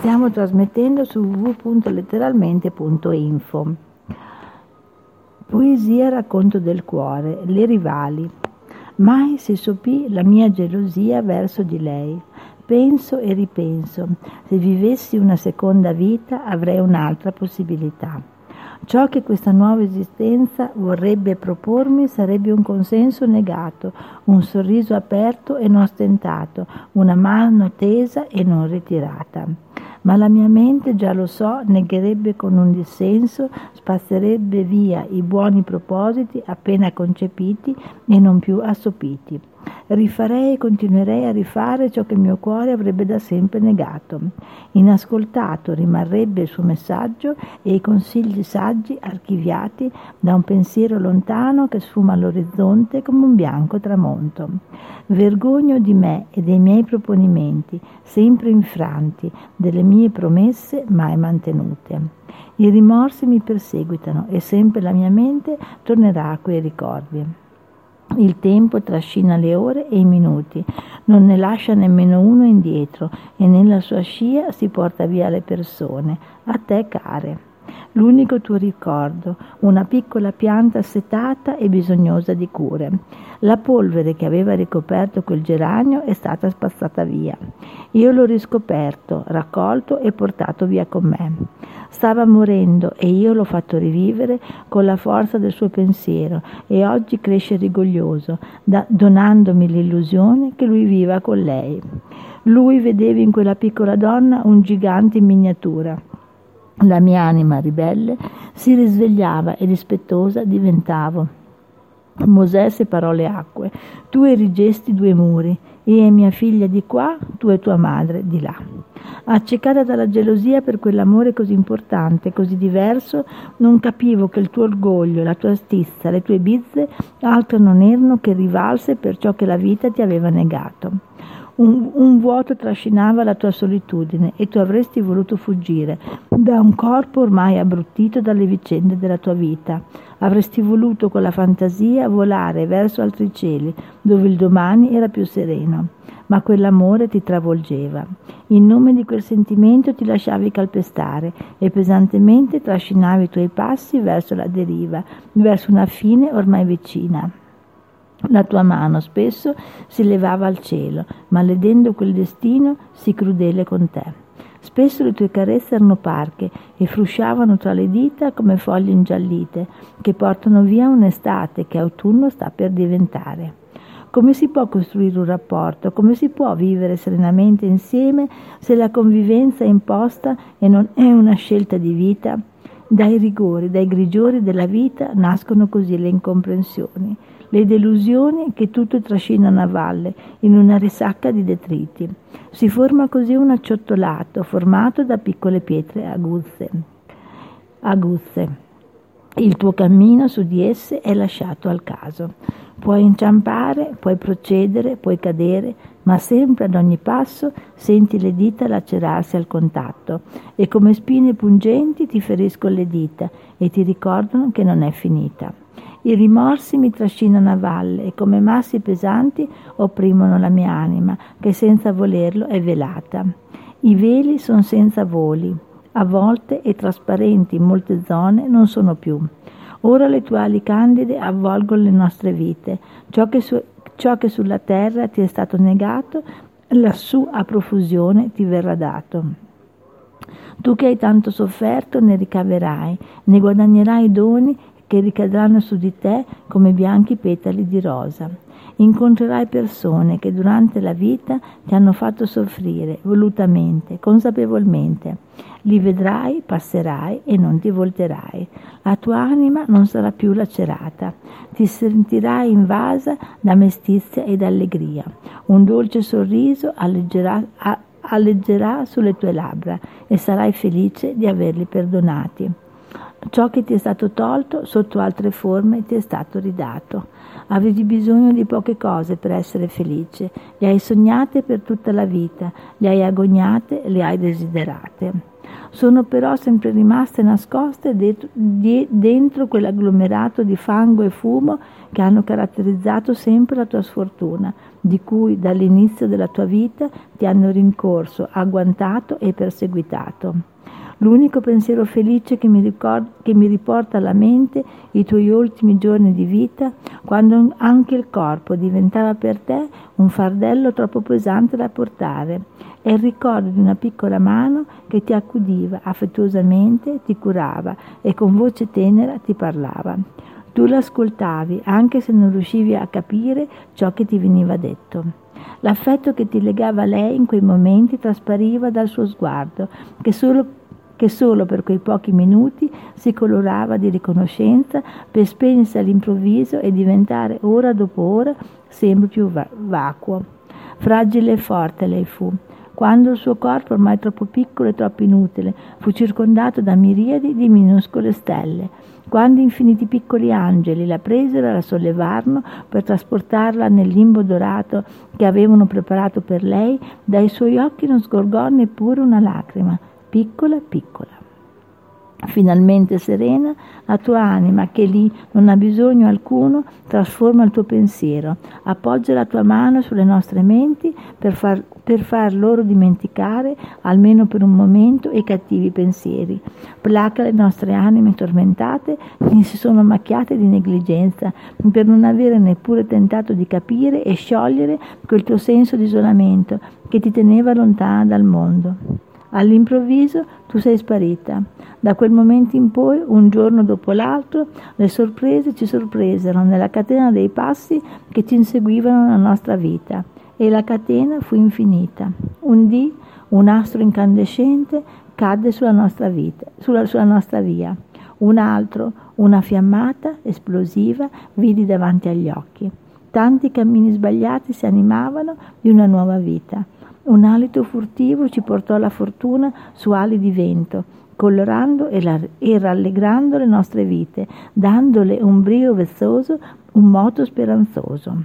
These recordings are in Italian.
Stiamo trasmettendo su www.letteralmente.info. Poesia racconto del cuore, le rivali. Mai si sopì la mia gelosia verso di lei. Penso e ripenso, se vivessi una seconda vita avrei un'altra possibilità. Ciò che questa nuova esistenza vorrebbe propormi sarebbe un consenso negato, un sorriso aperto e non stentato, una mano tesa e non ritirata ma la mia mente, già lo so, negherebbe con un dissenso, spazzerebbe via i buoni propositi appena concepiti e non più assopiti. Rifarei e continuerei a rifare ciò che il mio cuore avrebbe da sempre negato. Inascoltato rimarrebbe il suo messaggio e i consigli saggi archiviati da un pensiero lontano che sfuma all'orizzonte come un bianco tramonto. Vergogno di me e dei miei proponimenti, sempre infranti, delle mie promesse mai mantenute. I rimorsi mi perseguitano e sempre la mia mente tornerà a quei ricordi. Il tempo trascina le ore e i minuti, non ne lascia nemmeno uno indietro e nella sua scia si porta via le persone, a te care l'unico tuo ricordo, una piccola pianta setata e bisognosa di cure. La polvere che aveva ricoperto quel geranio è stata spazzata via. Io l'ho riscoperto, raccolto e portato via con me. Stava morendo e io l'ho fatto rivivere con la forza del suo pensiero e oggi cresce rigoglioso, da, donandomi l'illusione che lui viva con lei. Lui vedeva in quella piccola donna un gigante in miniatura la mia anima ribelle si risvegliava e rispettosa diventavo. Mosè separò le acque, tu erigesti due muri, io e mia figlia di qua, tu e tua madre di là. Accecata dalla gelosia per quell'amore così importante, così diverso, non capivo che il tuo orgoglio, la tua stizza, le tue bizze altro non erano che rivalse per ciò che la vita ti aveva negato. Un, un, vuoto trascinava la tua solitudine e tu avresti voluto fuggire da un corpo ormai abbruttito dalle vicende della tua vita. Avresti voluto con la fantasia volare verso altri cieli, dove il domani era più sereno. Ma quell'amore ti travolgeva. In nome di quel sentimento ti lasciavi calpestare e pesantemente trascinavi i tuoi passi verso la deriva, verso una fine ormai vicina. La tua mano spesso si levava al cielo, maledendo quel destino sì crudele con te. Spesso le tue carezze erano parche e frusciavano tra le dita come foglie ingiallite che portano via un'estate che autunno sta per diventare. Come si può costruire un rapporto? Come si può vivere serenamente insieme se la convivenza è imposta e non è una scelta di vita? Dai rigori, dai grigiori della vita nascono così le incomprensioni le delusioni che tutto trascinano a valle in una risacca di detriti. Si forma così un acciottolato formato da piccole pietre aguzze. aguzze. Il tuo cammino su di esse è lasciato al caso. Puoi inciampare, puoi procedere, puoi cadere, ma sempre ad ogni passo senti le dita lacerarsi al contatto e come spine pungenti ti feriscono le dita e ti ricordano che non è finita. I rimorsi mi trascinano a valle e come massi pesanti opprimono la mia anima, che senza volerlo è velata. I veli sono senza voli, a volte e trasparenti in molte zone non sono più. Ora le tue ali candide avvolgono le nostre vite. Ciò che, su, ciò che sulla terra ti è stato negato, lassù a profusione ti verrà dato. Tu che hai tanto sofferto ne ricaverai, ne guadagnerai doni che ricadranno su di te come bianchi petali di rosa. Incontrerai persone che durante la vita ti hanno fatto soffrire volutamente, consapevolmente. Li vedrai, passerai e non ti volterai. La tua anima non sarà più lacerata. Ti sentirai invasa da mestizia ed allegria. Un dolce sorriso alleggerà, alleggerà sulle tue labbra e sarai felice di averli perdonati. Ciò che ti è stato tolto sotto altre forme ti è stato ridato. Avevi bisogno di poche cose per essere felice, le hai sognate per tutta la vita, le hai agognate, le hai desiderate. sono però sempre rimaste nascoste dentro, quell'agglomerato di fango e fumo che hanno caratterizzato sempre la tua sfortuna, di cui dall'inizio della tua vita ti hanno rincorso, agguantato e perseguitato. L'unico pensiero felice che mi, ricord- che mi riporta alla mente i tuoi ultimi giorni di vita, quando anche il corpo diventava per te un fardello troppo pesante da portare, è il ricordo di una piccola mano che ti accudiva affettuosamente, ti curava e con voce tenera ti parlava. Tu l'ascoltavi anche se non riuscivi a capire ciò che ti veniva detto. L'affetto che ti legava a lei in quei momenti traspariva dal suo sguardo, che solo che solo per quei pochi minuti si colorava di riconoscenza per spegnersi all'improvviso e diventare ora dopo ora sempre più vacuo. Fragile e forte lei fu, quando il suo corpo, ormai troppo piccolo e troppo inutile, fu circondato da miriadi di minuscole stelle, quando infiniti piccoli angeli la presero e la sollevarono per trasportarla nel limbo dorato che avevano preparato per lei, dai suoi occhi non sgorgò neppure una lacrima, piccola piccola. Finalmente serena, la tua anima, che lì non ha bisogno alcuno, trasforma il tuo pensiero, appoggia la tua mano sulle nostre menti per far, per far loro dimenticare, almeno per un momento, i cattivi pensieri. Placa le nostre anime tormentate che si sono macchiate di negligenza, per non avere neppure tentato di capire e sciogliere quel tuo senso di isolamento che ti teneva lontana dal mondo. All'improvviso tu sei sparita. Da quel momento in poi, un giorno dopo l'altro, le sorprese ci sorpresero nella catena dei passi che ci inseguivano nella nostra vita. E la catena fu infinita. Un dì un astro incandescente cadde sulla nostra, vita, sulla, sulla nostra via. Un altro, una fiammata esplosiva, vidi davanti agli occhi. Tanti cammini sbagliati si animavano di una nuova vita. Un alito furtivo ci portò la fortuna su ali di vento, colorando e, la, e rallegrando le nostre vite, dandole un brio vezzoso, un moto speranzoso.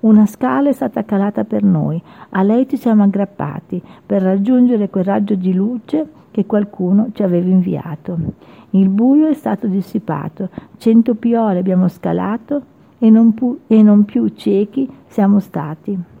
Una scala è stata calata per noi, a lei ci siamo aggrappati per raggiungere quel raggio di luce che qualcuno ci aveva inviato. Il buio è stato dissipato, cento piole abbiamo scalato e non, pu- e non più ciechi siamo stati.